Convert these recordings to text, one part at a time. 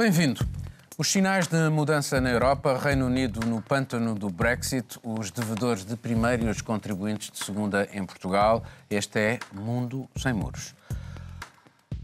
Bem-vindo. Os sinais de mudança na Europa, Reino Unido no pântano do Brexit, os devedores de primeiro e os contribuintes de segunda em Portugal. Este é Mundo Sem Muros.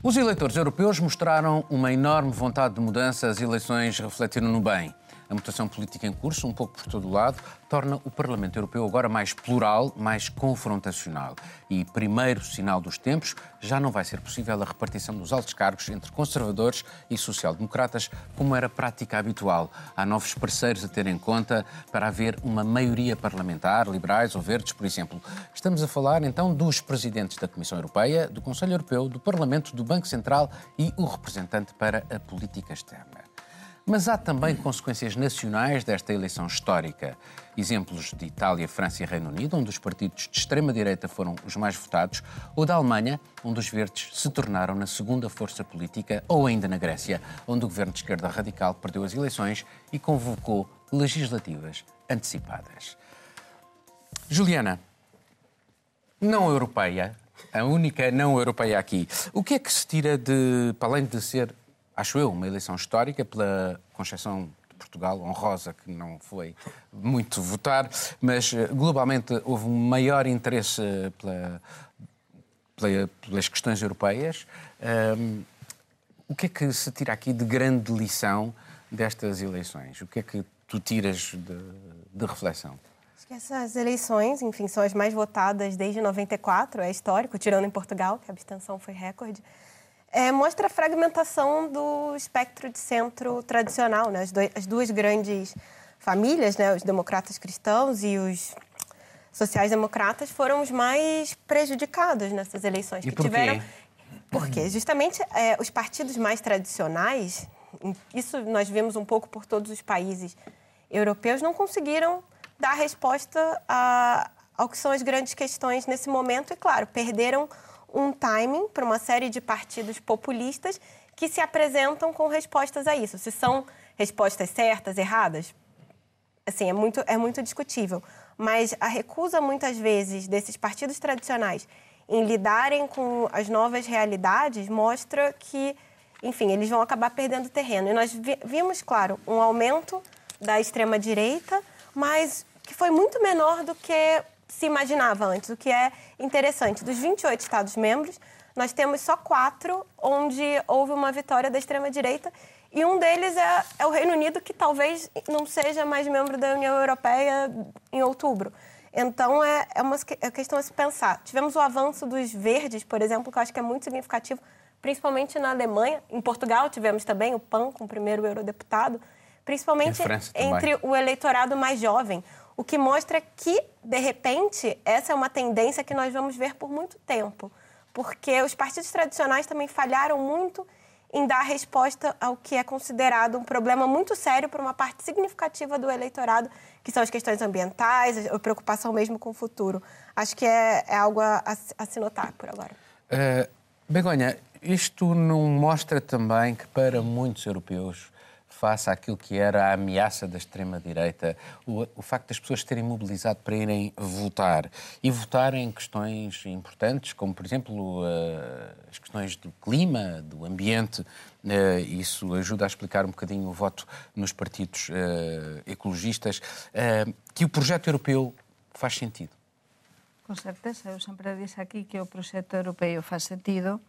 Os eleitores europeus mostraram uma enorme vontade de mudança, as eleições refletiram no bem. A mutação política em curso, um pouco por todo o lado, torna o Parlamento Europeu agora mais plural, mais confrontacional. E, primeiro sinal dos tempos, já não vai ser possível a repartição dos altos cargos entre conservadores e social-democratas, como era prática habitual. Há novos parceiros a ter em conta para haver uma maioria parlamentar, liberais ou verdes, por exemplo. Estamos a falar então dos presidentes da Comissão Europeia, do Conselho Europeu, do Parlamento, do Banco Central e o representante para a política externa. Mas há também consequências nacionais desta eleição histórica. Exemplos de Itália, França e Reino Unido, onde os partidos de extrema-direita foram os mais votados, ou da Alemanha, onde os verdes se tornaram na segunda força política, ou ainda na Grécia, onde o governo de esquerda radical perdeu as eleições e convocou legislativas antecipadas. Juliana, não europeia, a única não europeia aqui, o que é que se tira de, para além de ser acho eu, uma eleição histórica pela Concepção de Portugal, honrosa, que não foi muito votar, mas eh, globalmente houve um maior interesse pela, pela, pelas questões europeias. Um, o que é que se tira aqui de grande lição destas eleições? O que é que tu tiras de, de reflexão? Acho que essas eleições, enfim, são as mais votadas desde 94, é histórico, tirando em Portugal, que a abstenção foi recorde é, mostra a fragmentação do espectro de centro tradicional. Né? As, do, as duas grandes famílias, né? os democratas cristãos e os sociais-democratas, foram os mais prejudicados nessas eleições. E que por tiveram. Quê? Porque justamente é, os partidos mais tradicionais, isso nós vemos um pouco por todos os países europeus, não conseguiram dar resposta a, ao que são as grandes questões nesse momento e, claro, perderam um timing para uma série de partidos populistas que se apresentam com respostas a isso. Se são respostas certas, erradas, assim, é muito, é muito discutível. Mas a recusa, muitas vezes, desses partidos tradicionais em lidarem com as novas realidades mostra que, enfim, eles vão acabar perdendo terreno. E nós vimos, claro, um aumento da extrema-direita, mas que foi muito menor do que se imaginava antes, o que é interessante. Dos 28 Estados-membros, nós temos só quatro onde houve uma vitória da extrema-direita e um deles é, é, o Reino Unido, que talvez não seja mais membro da União Europeia em outubro. Então, é, é uma é questão a se pensar. Tivemos o avanço dos verdes, por exemplo, que eu acho que é muito significativo, principalmente na Alemanha. Em Portugal, tivemos também o PAN com o primeiro eurodeputado, principalmente entre o eleitorado mais jovem. O que mostra que, de repente, essa é uma tendência que nós vamos ver por muito tempo. Porque os partidos tradicionais também falharam muito em dar resposta ao que é considerado um problema muito sério para uma parte significativa do eleitorado, que são as questões ambientais, a preocupação mesmo com o futuro. Acho que é, é algo a, a, se notar por agora. Uh, Begonha, isto não mostra também que para muitos europeus face àquilo que era a ameaça da extrema-direita, o, o, facto das pessoas terem mobilizado para irem votar. E votar em questões importantes, como, por exemplo, uh, as questões do clima, do ambiente, uh, isso ajuda a explicar um bocadinho o voto nos partidos uh, ecologistas, que o projeto europeu faz sentido. Com certeza, eu sempre disse aqui que o projeto europeu faz sentido,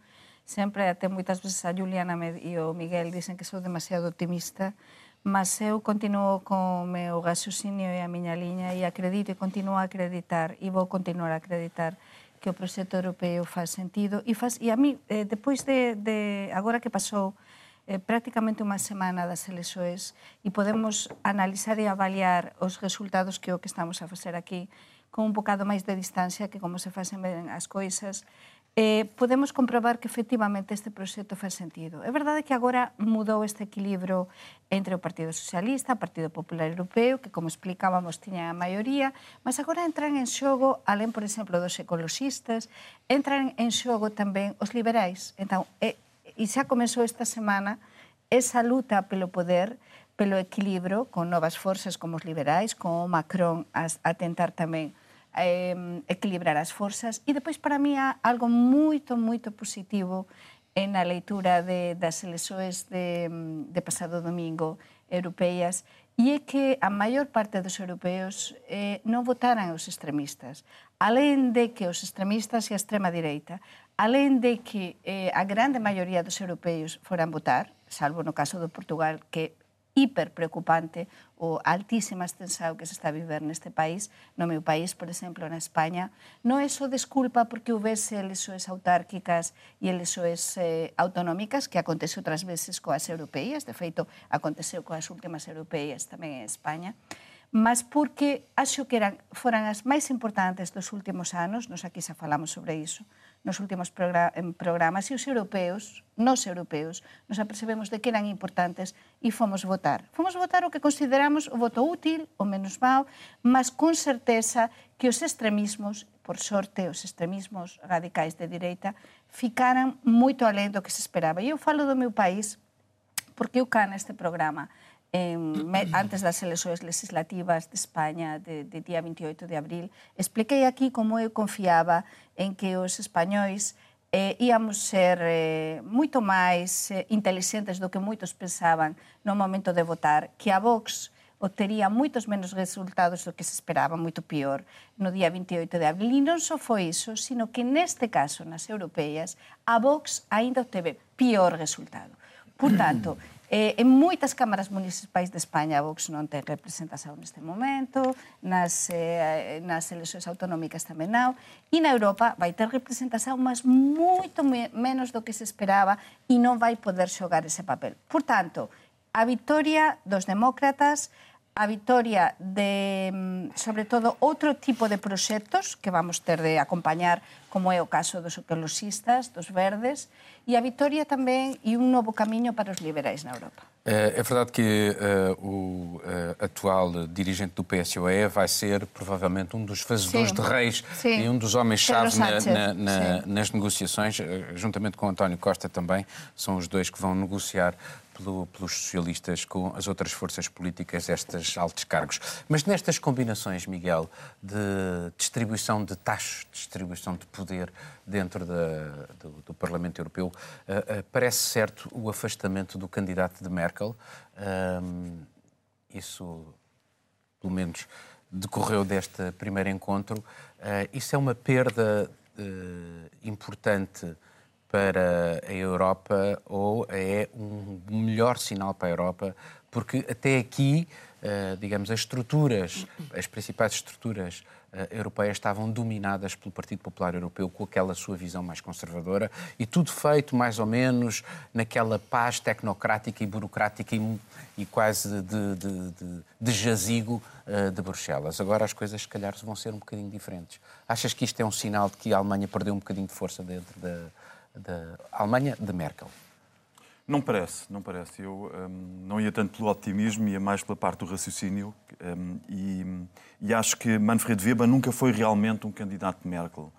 sempre, até moitas veces a Juliana me, e o Miguel dicen que sou demasiado optimista, mas eu continuo con o meu gasosinio e a miña liña e acredito e continuo a acreditar e vou continuar a acreditar que o proxecto europeo faz sentido e, faz, e a mí, eh, depois de, de agora que pasou eh, prácticamente unha semana das eleições e podemos analizar e avaliar os resultados que o que estamos a facer aquí con un bocado máis de distancia que como se facen as coisas eh, podemos comprobar que efectivamente este proxecto faz sentido. É verdade que agora mudou este equilibrio entre o Partido Socialista, o Partido Popular Europeo, que, como explicábamos, tiña a maioría, mas agora entran en xogo, alén, por exemplo, dos ecologistas, entran en xogo tamén os liberais. Entón, e, eh, e xa comezou esta semana esa luta pelo poder, pelo equilibrio, con novas forzas como os liberais, con o Macron a, a tentar tamén eh, equilibrar as forzas e depois para mí há algo moito, moito positivo en a leitura de, das elexoes de, de pasado domingo europeas e é que a maior parte dos europeos eh, non votaran os extremistas. Alén de que os extremistas e a extrema direita, alén de que eh, a grande maioría dos europeos foran votar, salvo no caso do Portugal, que hiper preocupante o altísima extensao que se está a viver neste país, no meu país, por exemplo, na España, non é só desculpa porque houvese elexoes autárquicas e elexoes eh, autonómicas, que acontece outras veces coas europeas, de feito, aconteceu coas últimas europeas tamén en España, mas porque acho que eran, foran as máis importantes dos últimos anos, nos aquí xa falamos sobre iso, nos últimos programas e os europeos, nos europeos, nos apercebemos de que eran importantes e fomos votar. Fomos votar o que consideramos o voto útil, o menos mau, mas con certeza que os extremismos, por sorte, os extremismos radicais de direita, ficaran moito além do que se esperaba. E eu falo do meu país porque eu cá neste programa en, antes das eleições legislativas de España de, de día 28 de abril, expliquei aquí como eu confiaba en que os españois eh, íamos ser eh, máis eh, inteligentes do que moitos pensaban no momento de votar, que a Vox obtería moitos menos resultados do que se esperaba, moito pior, no día 28 de abril. E non só foi iso, sino que neste caso, nas europeas, a Vox ainda obteve pior resultado. Por tanto, Eh, en moitas cámaras municipais de España a Vox non ten representación neste momento, nas, eh, nas eleccións autonómicas tamén non, e na Europa vai ter representación, mas moito me, menos do que se esperaba e non vai poder xogar ese papel. Por tanto, a victoria dos demócratas a vitoria de, mm, sobre todo, outro tipo de proxectos que vamos ter de acompañar, como é o caso dos ecologistas, dos verdes, e a vitoria tamén e un novo camiño para os liberais na Europa. É, é verdade que uh, o uh, atual dirigente do PSOE vai ser provavelmente um dos fazedores Sim. de reis Sim. e um dos homens-chave na, na, na, nas negociações, juntamente com António Costa também, são os dois que vão negociar pelo, pelos socialistas com as outras forças políticas estes altos cargos. Mas nestas combinações, Miguel, de distribuição de taxas, distribuição de poder dentro da, do, do, Parlamento Europeu, uh, uh, parece certo o afastamento do candidato de Merkel. Uh, isso, pelo menos, decorreu deste primeiro encontro. isso é uma perda importante para a Europa ou é um melhor sinal para a Europa? Porque até aqui, eh, digamos, as estruturas, as principais estruturas eh, europeias estavam dominadas pelo Partido Popular Europeu com aquela sua visão mais conservadora e tudo feito mais ou menos naquela paz tecnocrática e burocrática e, e quase de, de, de, de jazigo uh, de Bruxelas. Agora as coisas, se calhar, vão ser um bocadinho diferentes. Achas que isto é um sinal de que a Alemanha perdeu um bocadinho de força dentro da, da Alemanha de Merkel? Não parece, não parece. Eu um, não ia tanto pelo otimismo, ia mais pela parte do raciocínio. Um, e, e, acho que Manfred Weber nunca foi realmente um candidato de Merkel.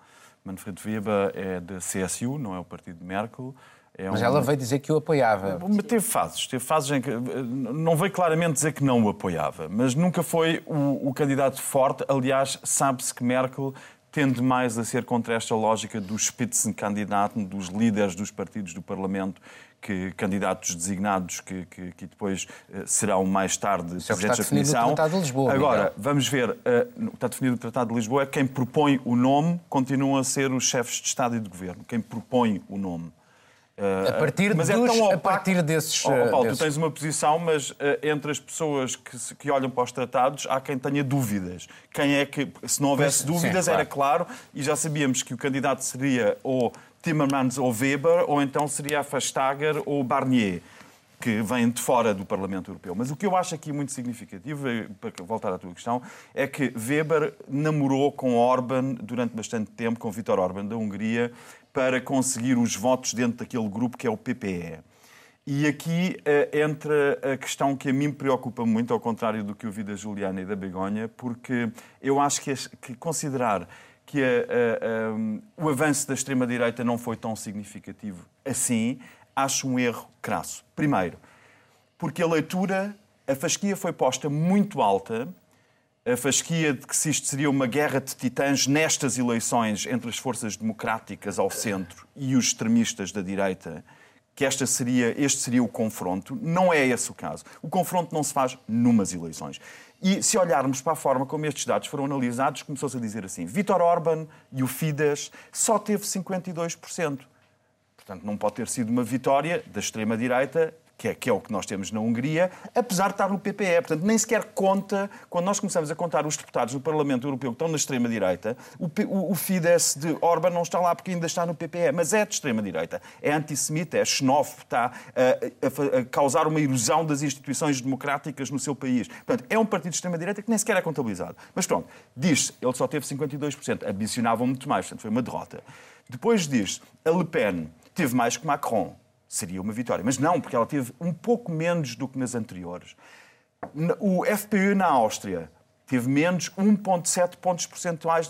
Manfred Weber é da CSU, não é o partido de Merkel. É Mas um... ela veio dizer que o apoiava. Teve fases, teve fases em que. Não veio claramente dizer que não o apoiava, mas nunca foi o, o candidato forte. Aliás, sabe-se que Merkel tende mais a ser contra esta lógica do Spitzenkandidaten, dos líderes dos partidos do Parlamento, que candidatos designados que, que, que depois uh, serão mais tarde Isso presidentes é da Comissão. No Tratado de Lisboa, Agora, Miguel. vamos ver, uh, está definido no Tratado de Lisboa, quem propõe o nome continuam a ser os chefes de Estado e de Governo, quem propõe o nome. A partir, mas é dos, é tão opaco. a partir desses. Oh, Paulo, desses... tu tens uma posição, mas uh, entre as pessoas que, que, olham para os tratados, há quem tenha dúvidas. Quem é que, se não houvesse dúvidas, Sim, claro. era claro, e já sabíamos que o candidato seria ou Timmermans ou Weber, ou então seria a Fastager ou Barnier que vêm de fora do Parlamento Europeu. Mas o que eu acho aqui muito significativo, para voltar à tua questão, é que Weber namorou com Orban durante bastante tempo, com Viktor Orban da Hungria, para conseguir os votos dentro daquele grupo que é o PPE. E aqui uh, entra a questão que a mim me preocupa muito, ao contrário do que eu vi da Juliana e da Begonha, porque eu acho que, que considerar que a, a, um, o avanço da extrema-direita não foi tão significativo assim, acho um erro crasso. Primeiro, porque a leitura, a fasquia foi posta muito alta a fasquia de que se isto seria uma guerra de titãs nestas eleições entre as forças democráticas ao centro e os extremistas da direita, que esta seria, este seria o confronto. Não é esse o caso. O confronto não se faz numas eleições. E se olharmos para a forma como estes dados foram analisados, começou-se a dizer assim: Vítor Orban e o Fidesz só teve 52%. Portanto, não pode ter sido uma vitória da extrema-direita que é, que é o que nós temos na Hungria, apesar de estar no PPE. Portanto, nem sequer conta, quando nós começamos a contar os deputados do Parlamento Europeu que estão na extrema-direita, o, o, o, Fidesz de Orban não está lá porque ainda está no PPE, mas é de extrema-direita. É antissemita, é xenófobo, está a, a, a, causar uma erosão das instituições democráticas no seu país. Portanto, é um partido de extrema-direita que nem sequer é contabilizado. Mas pronto, diz-se, ele só teve 52%, ambicionavam muito mais, portanto, foi uma derrota. Depois diz a Le Pen teve mais que Macron seria uma vitória. Mas não, porque ela teve um pouco menos do que nas anteriores. O FPÖ na Áustria teve menos 1,7 pontos percentuais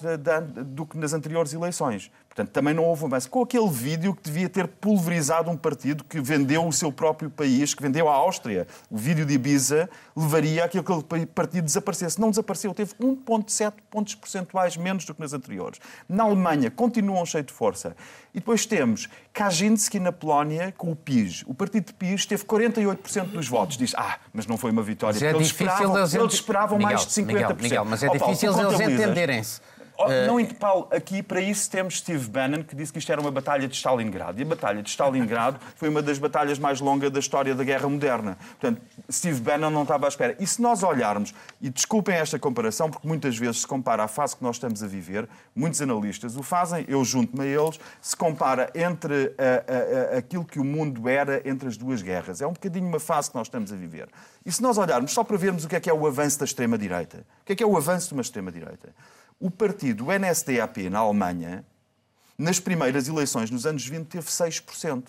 do que nas anteriores eleições. Portanto, também não houve um avanço. Com aquele vídeo que devia ter pulverizado um partido que vendeu o seu próprio país, que vendeu a Áustria. O vídeo de Ibiza levaria a que aquele partido desaparecesse. Não desapareceu, teve 1,7 pontos percentuais menos do que nas anteriores. Na Alemanha, continuam cheio de força. E depois temos Kaczynski na Polónia com o PIS. O partido de PIS teve 48% dos votos. Diz, ah, mas não foi uma vitória. Mas é eles esperavam, eles, eles esperavam Miguel, mais de 50%. Miguel, Miguel, mas é oh, difícil Paulo, eles entenderem-se. Eh, não, Paulo, aqui para isso temos Steve Bannon, que disse que isto era uma batalha de Stalingrado. E a batalha de Stalingrado foi uma das batalhas mais longas da história da guerra moderna. Portanto, Steve Bannon não estava à espera. E se nós olharmos, e desculpem esta comparação, porque muitas vezes se compara a fase que nós estamos a viver, muitos analistas o fazem, eu junto-me a eles, se compara entre a, a, a, aquilo que o mundo era entre as duas guerras. É um bocadinho uma fase que nós estamos a viver. E se nós olharmos só para vermos o que é que é o avanço da extrema-direita, o que é que é o avanço de uma extrema-direita? O partido NSDAP na Alemanha, nas primeiras eleições nos anos 20, teve 6%.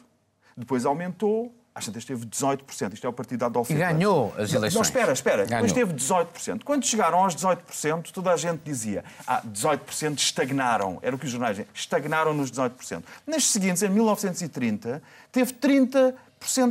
Depois aumentou, às tantas teve 18%. Isto é o partido da Adolf Hitler. E ganhou as eleições. Não, espera, espera. Ganhou. Depois teve 18%. Quando chegaram aos 18%, toda a gente dizia ah, 18% estagnaram. Era o que os jornais diziam. Estagnaram nos 18%. Nas seguintes, em 1930, teve 30%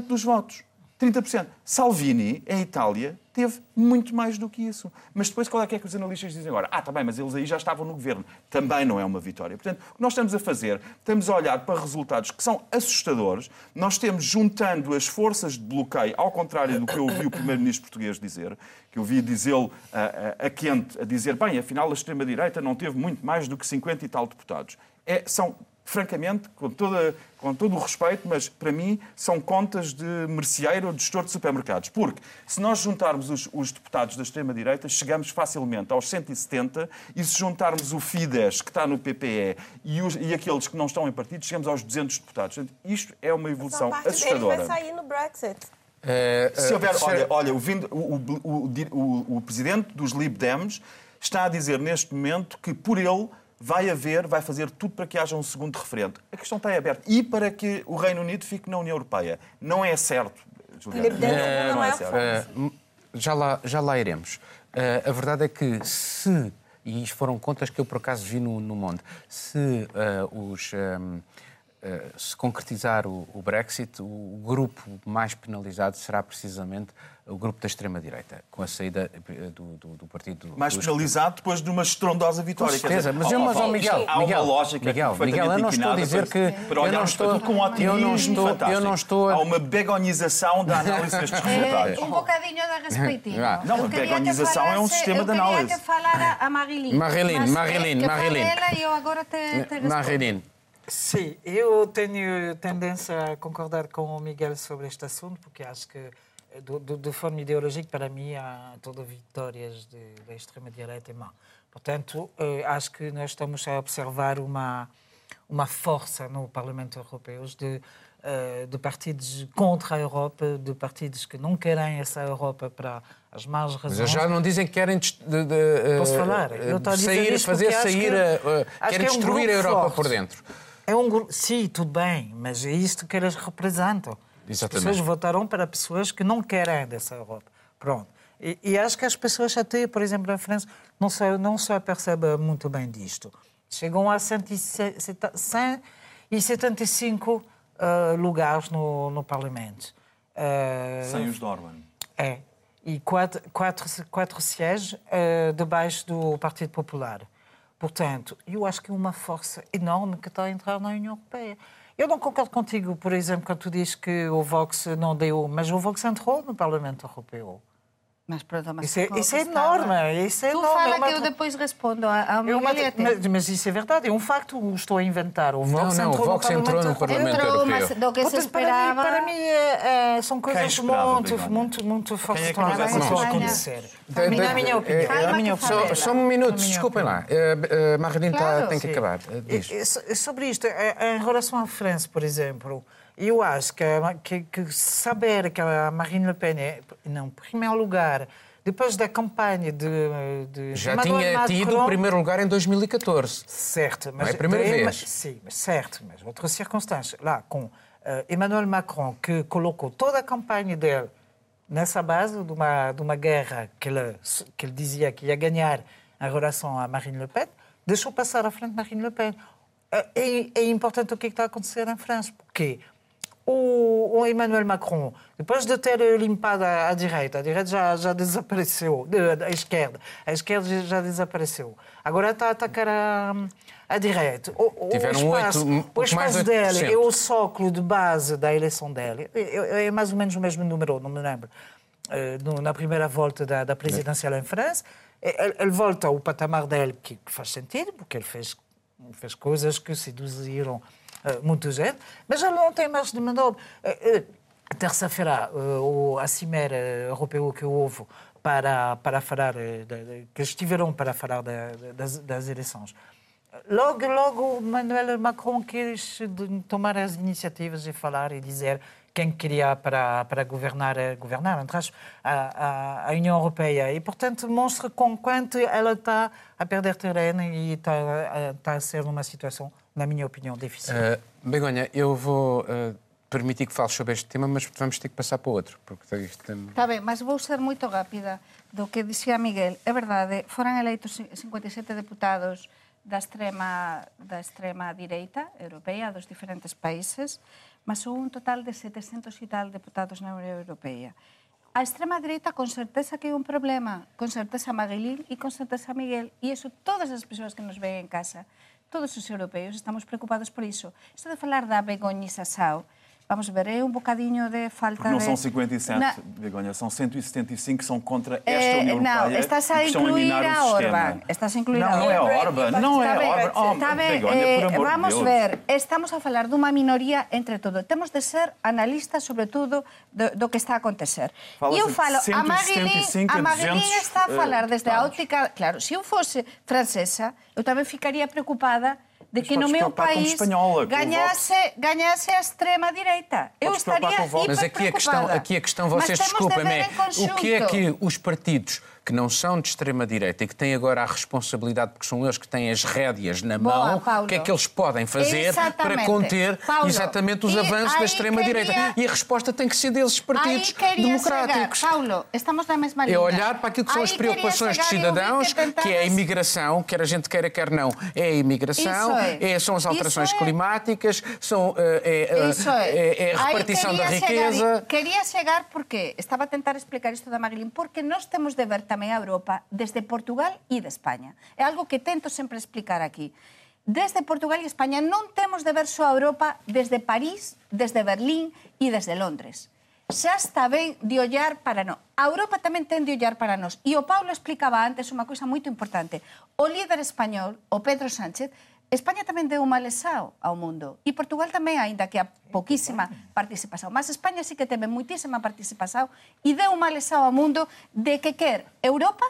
dos votos. 30%. Salvini, em Itália, teve muito mais do que isso. Mas depois, qual é que é que os analistas dizem agora? Ah, está bem, mas eles aí já estavam no governo. Também não é uma vitória. Portanto, o que nós estamos a fazer, estamos a olhar para resultados que são assustadores. Nós temos juntando as forças de bloqueio, ao contrário do que eu ouvi o primeiro-ministro português dizer, que eu ouvi dizê-lo a, a, a, quente, a dizer, bem, afinal a extrema-direita não teve muito mais do que 50 e tal deputados. É, são francamente, com, toda, com todo o respeito, mas para mim são contas de merceeiro ou de gestor de supermercados. Porque se nós juntarmos os, os deputados da extrema-direita, chegamos facilmente aos 170 e se juntarmos o Fidesz, que está no PPE, e, os, e aqueles que não estão em partido, chegamos aos 200 deputados. Portanto, isto é uma evolução mas a assustadora. vai sair no Brexit. Uh, se houver, olha, olha o, o, o, o, presidente dos Lib Dems está a dizer neste momento que por ele vai haver, vai fazer tudo para que haja um segundo referendo. A questão está aberta. E para que o Reino Unido fique na União Europeia. Não é certo, Juliana. É, não é certo. É, já, lá, já lá iremos. Uh, a verdade é que se, e foram contas que eu por acaso vi no, no Monde, se uh, os. Um, Uh, se concretizar o, o, Brexit, o grupo mais penalizado será precisamente o grupo da extrema-direita, com a saída eh, do, do, do partido... Mais penalizado depois de uma estrondosa vitória. Com certeza, mas eu, mas, oh, Miguel, há Miguel, uma lógica Miguel, Miguel, eu não estou a dizer que... Para eu não estou, com um eu não estou, fantástico. eu não estou a... Há uma begonização da análise destes é, resultados. É, um bocadinho de respeitinho. Não, a begonização é um sistema de análise. Eu queria que falar a Marilyn. Marilyn, Marilyn, Marilyn. te Marilyn. Sim, eu tenho tendência a concordar com o Miguel sobre este assunto, porque acho que de forma ideológica, para mim, há todas vitórias da extrema-direita e má. Portanto, eh, acho que nós estamos a observar uma, uma força no Parlamento Europeu de, eh, de partidos contra a Europa, de partidos que não querem essa Europa para as más razões. Mas já não dizem que querem de, de, de, eh, Posso falar? Eu estou a sair, fazer sair, que, querem que é um destruir a Europa forte. por dentro. É um grupo, sim, tudo bem, mas é isto que eles representam. Exatamente. As pessoas votaram para pessoas que não querem dessa Europa. Pronto. E, e, acho que as pessoas até, por exemplo, na França, não só, não só percebem muito bem disto. Chegam a 175 uh, lugares no, no Parlamento. Uh, Sem os Dorman. É. e quatro, quatro, quatro sièges uh, debaixo do Partido Popular. Portanto, eu acho que é uma força enorme que está a entrar na União Europeia. Eu não concordo contigo, por exemplo, quando tu dizes que o Vox não deu, mas o Vox entrou no Parlamento Europeu. Mas pronto, mas isso, é, isso é enorme. Isso é tu enorme. fala é uma... que eu depois respondo ao meu uma... mas, mas isso é verdade, é um facto, estou a inventar. O Vox não, não, entrou, o Vox no entrou no Parlamento entrou, Europeu. Mas do que se esperava... Para mim, para mim é, é, são coisas muito, muito, muito fortes que estão a acontecer. Na minha opinião. Calma, minha opinião. Só, um minuto, desculpem lá. Uh, uh, Marredinho claro. tem que acabar. Diz. Sobre isto, em relação à França, por exemplo... Eu acho que, que, que saber que a Marine Le Pen é, não, em primeiro lugar, depois da campanha de, de já tinha Macron, tido o primeiro lugar em 2014. Certo, mas não é a primeira vez. Sim, certo, mas outra circunstância lá com uh, Emmanuel Macron que colocou toda a campanha dele nessa base de uma de uma guerra que ele que ele dizia que ia ganhar em relação a Marine Le Pen, deixou passar à frente Marine Le Pen. É, é importante o que está a acontecer em França, porque o, o, Emmanuel Macron, depois de ter limpado a, a direita, a direita já, já desapareceu, a esquerda, a esquerda já desapareceu. Agora está a atacar a, a direita. O, Tiveram o espaço, 8, o espaço dele é o sóculo de base da eleição dele. É, é, é mais ou menos o mesmo número, não me lembro, eh, na primeira volta da, da presidencial em França. Ele, ele, volta ao patamar dele, que faz sentido, porque ele fez, fez coisas que seduziram eh, muita gente, mas ele não tem mais de manobra. Eh, eh, terça-feira, a Cimeira Europeu que houve para, para falar, que estiveram para falar das, das eleições. Logo, logo, Manuel Macron quis tomar as iniciativas e falar e dizer quem queria para, para governar, governar entre a, a, a União Europeia. E, portanto, mostra com quanto ela está a perder terreno e está, está a ser numa situação na minha opinião, difícil. Uh, Begonha, eu vou uh, permitir que fales sobre este tema, mas vamos ter que passar para outro. Porque isto tem... Está bem, mas vou ser muito rápida do que dizia Miguel. É verdade, foram eleitos 57 deputados da extrema, da extrema direita europeia, dos diferentes países, mas houve um total de 700 e tal deputados na União Europeia. A extrema direita con certeza que é un problema, con certeza Maguilín e con certeza Miguel, e iso todas as persoas que nos ven en casa todos os europeos estamos preocupados por iso. Isto de falar da Begoña Sasao, Vamos ver, é um bocadinho de falta Porque não de... são 57, Na... Begonha, são 175 que são contra esta é, União Europeia. Não, estás a incluir a Orbán. Estás a incluir não, a Não é Orbán, não é Orbán. Oh, está bem, eh, vamos de ver, estamos a falar de uma minoria entre todo. Temos de ser analistas, sobretudo, do, do que está a acontecer. E eu falo, a Marilyn, a Marilyn está a falar desde a óptica... Claro, se eu fosse francesa, eu também ficaria preocupada de que no meu país ganhasse, ganhasse a extrema-direita. Eu estaria Mas aqui a questão, aqui a questão vocês desculpem-me, é o que é que os partidos que não são de extrema-direita e que têm agora a responsabilidade, porque são eles que têm as rédeas na Boa, mão, Paulo. o que é que eles podem fazer exatamente. para conter Paulo. exatamente os avanços da extrema-direita? Queria... E a resposta tem que ser desses partidos democráticos. Chegar. Paulo, estamos na mesma linha. É olhar para aquilo que são as preocupações dos cidadãos, que, é a imigração, quer a gente queira, quer não, é a imigração, é. É, são as alterações é. climáticas, são, é, é, é a repartição da riqueza. Chegar, queria chegar porque, estava a tentar explicar isto da Marilyn, porque nós temos de ver tamén a Europa, desde Portugal e de España. É algo que tento sempre explicar aquí. Desde Portugal e España non temos de ver só a Europa desde París, desde Berlín e desde Londres. Xa está ben de ollar para nós. A Europa tamén ten de ollar para nós. E o Paulo explicaba antes unha cousa moito importante. O líder español, o Pedro Sánchez, España tamén deu un malesao ao mundo. E Portugal tamén, aínda que a poquísima participación. Mas España sí que teve muitísima participación e deu un malesao ao mundo de que quer Europa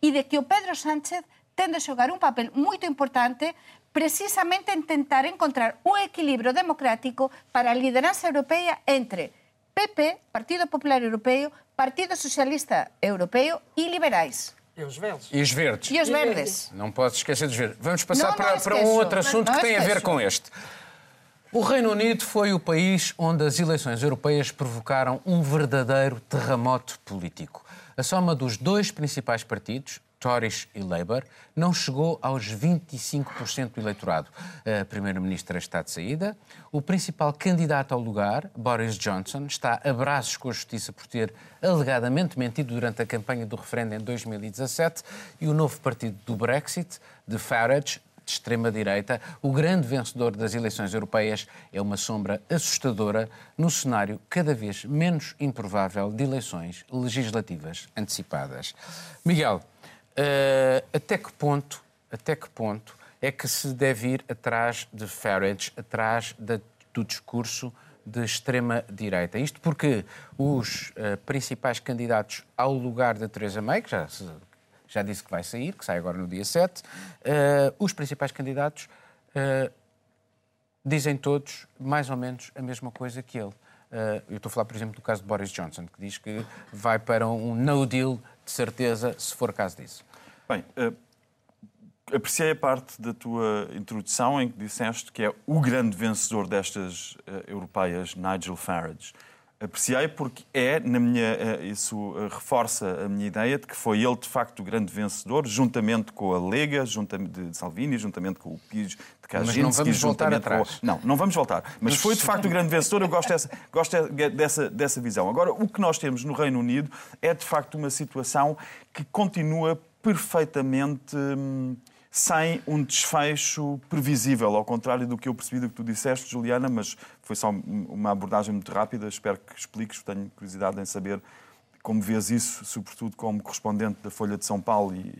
e de que o Pedro Sánchez ten de xogar un papel moito importante precisamente en tentar encontrar un equilibrio democrático para a lideranza europea entre PP, Partido Popular Europeo, Partido Socialista Europeo e liberais. E os verdes. E os verdes. E os verdes. Não podes esquecer dos verdes. Vamos passar não, para, para, um outro assunto não, que tem a ver com este. O Reino Unido foi o país onde as eleições europeias provocaram um verdadeiro terremoto político. A soma dos dois principais partidos, Tories e Labour, não chegou aos 25% do eleitorado. A Primeira-Ministra está de saída. O principal candidato ao lugar, Boris Johnson, está a braços com a justiça por ter alegadamente mentido durante a campanha do referendo em 2017. E o novo partido do Brexit, de Farage, de extrema-direita, o grande vencedor das eleições europeias é uma sombra assustadora no cenário cada vez menos improvável de eleições legislativas antecipadas. Miguel, uh, até que ponto, até que ponto é que se deve ir atrás de Farage, atrás de, do discurso de extrema-direita? Isto porque os uh, principais candidatos ao lugar de Theresa May, que já já disse que vai sair, que sai agora no dia 7. Uh, eh, os principais candidatos dizem todos mais ou menos a mesma coisa que ele. Eu estou a falar, por exemplo, do caso de Boris Johnson, que diz que vai para um no deal de certeza, se for caso disso. Bem, apreciei a parte da tua introdução em que disseste que é o grande vencedor destas europeias, Nigel Farage apreciei porque é, na minha, eh, isso eh, reforça a minha ideia de que foi ele de facto o grande vencedor, juntamente com a Lega, juntamente de Salvini, juntamente com o Pires de Kaczynski. Mas não vamos voltar atrás. Com... Não, não vamos voltar. Mas foi de facto o grande vencedor, eu gosto, dessa, gosto dessa, dessa visão. Agora, o que nós temos no Reino Unido é de facto uma situação que continua perfeitamente... Hum, sem um desfecho previsível, ao contrário do que eu percebi do que tu disseste, Juliana, mas foi só uma abordagem muito rápida. Espero que expliques, tenho curiosidade em saber como vês isso, sobretudo como correspondente da Folha de São Paulo e,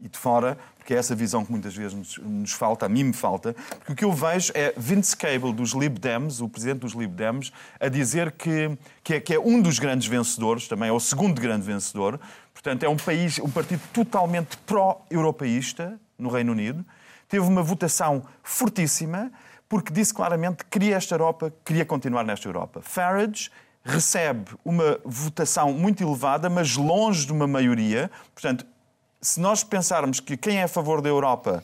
e de fora, porque é essa visão que muitas vezes nos, nos, falta, a mim me falta, porque o que eu vejo é Vince Cable dos Lib Dems, o presidente dos Lib Dems, a dizer que, que, é, que é um dos grandes vencedores, também é o segundo grande vencedor, portanto é um país, um partido totalmente pró-europeísta, no Reino Unido, teve uma votação fortíssima, porque disse claramente que queria esta Europa, queria continuar nesta Europa. Farage recebe uma votação muito elevada, mas longe de uma maioria. Portanto, se nós pensarmos que quem é a favor da Europa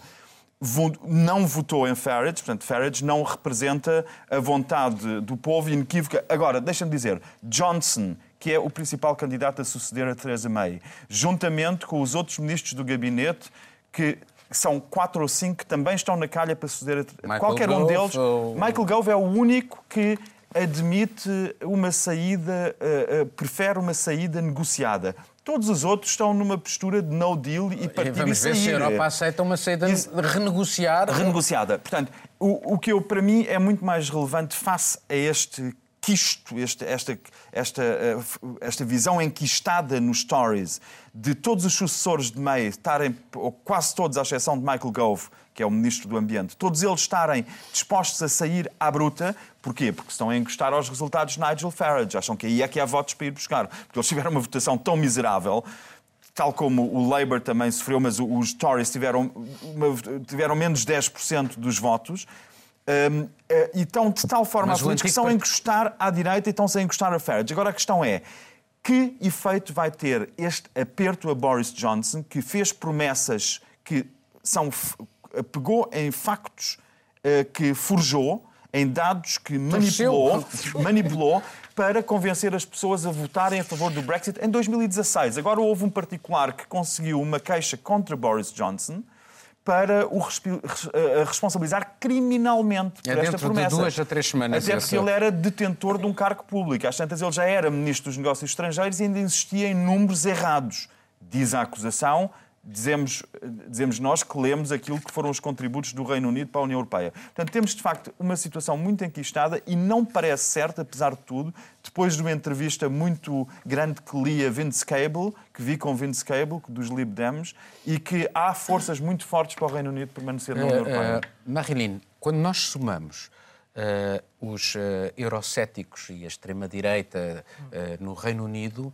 não votou em Farage, portanto, Farage não representa a vontade do povo inequívoca. Agora, deixa-me dizer, Johnson, que é o principal candidato a suceder a Theresa May, juntamente com os outros ministros do gabinete, que são quatro ou cinco que também estão na calha para suceder a qualquer um deles. Ou... Michael Gove é o único que admite uma saída, uh, uh, prefere uma saída negociada. Todos os outros estão numa postura de no deal e partir e Vamos ver se a Europa aceita uma saída Isso, renegociada. Renegociada. Portanto, o, o que eu, para mim é muito mais relevante face a este quisto, este, esta, esta, eh, esta visão enquistada nos stories de todos os sucessores de May estarem, ou quase todos, à exceção de Michael Gove, que é o Ministro do Ambiente, todos eles estarem dispostos a sair à bruta. Porquê? Porque estão a encostar aos resultados de Nigel Farage. Acham que aí é que há votos para ir buscar. Porque eles tiveram uma votação tão miserável tal como o Labour também sofreu, mas os Tories tiveram, tiveram menos 10% dos votos. Um, eh, e estão de tal forma Mas a política que estão a encostar à direita e estão-se a encostar a Farage. Agora a questão é, que efeito vai ter este aperto a Boris Johnson, que fez promessas que são, pegou em factos uh, que forjou, em dados que manipulou, manipulou para convencer as pessoas a votarem a favor do Brexit em 2016. Agora houve um particular que conseguiu uma queixa contra Boris Johnson, para o eh, responsabilizar criminalmente por é esta promessa. De duas a três semanas. Até porque ele era detentor de um cargo público. Às tantas, ele já era ministro dos Negócios Estrangeiros e ainda insistia em números errados. Diz a acusação, dizemos, dizemos nós que lemos aquilo que foram os contributos do Reino Unido para a União Europeia. Portanto, temos de facto uma situação muito enquistada e não parece certo, apesar de tudo, depois de uma entrevista muito grande que li a Vince Cable, que vi com Vince Cable, dos Lib Dems, e que há forças muito fortes para o Reino Unido permanecer na União uh, Europeia. Uh, Marilyn, quando nós somamos uh, os uh, eurocéticos e a extrema-direita no Reino Unido,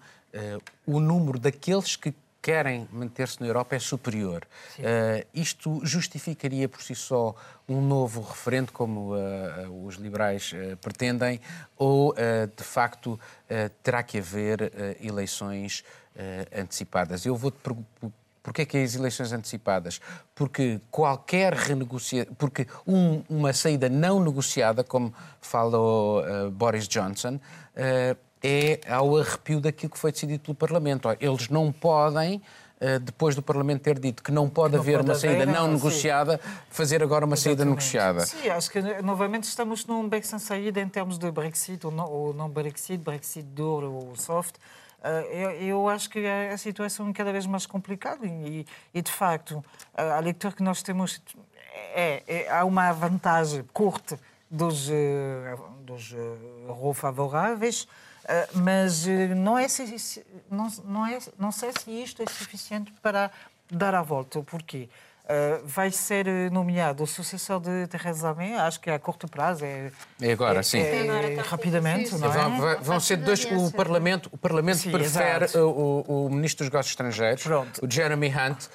o número daqueles que querem manter-se na Europa é superior. Uh, isto justificaria por si só um novo referendo, como uh, os liberais uh, pretendem, ou de facto terá que haver eleições antecipadas? Eu vou-te Porquê que é as eleições antecipadas? Porque qualquer renegociação, porque um, uma saída não negociada, como falou Boris Johnson, é ao arrepio daquilo que foi decidido pelo Parlamento. Eles não podem uh, depois do Parlamento ter dito que não pode não haver pode uma haver, saída não, não negociada, sim. fazer agora uma Exatamente. saída negociada. Sim, acho que novamente estamos num beco sem saída em termos de Brexit ou não, ou não Brexit, Brexit duro ou soft. Uh, eu, eu, acho que a, situação é cada vez mais complicada e, e de facto, a, leitura que nós temos é, é, há uma vantagem curta dos, eh, dos favoráveis, mas não, é, não, não, é, não sei se isto é suficiente para dar a volta. Porquê? Uh, vai ser nomeado o sucessor de Theresa May, acho que a curto prazo é. É agora, é, sim. É, é, rapidamente, não é? Vão, vão ser dois. O Parlamento, o Parlamento sim, prefere o, o, Ministro dos Negócios Estrangeiros, Pronto. o Jeremy Hunt,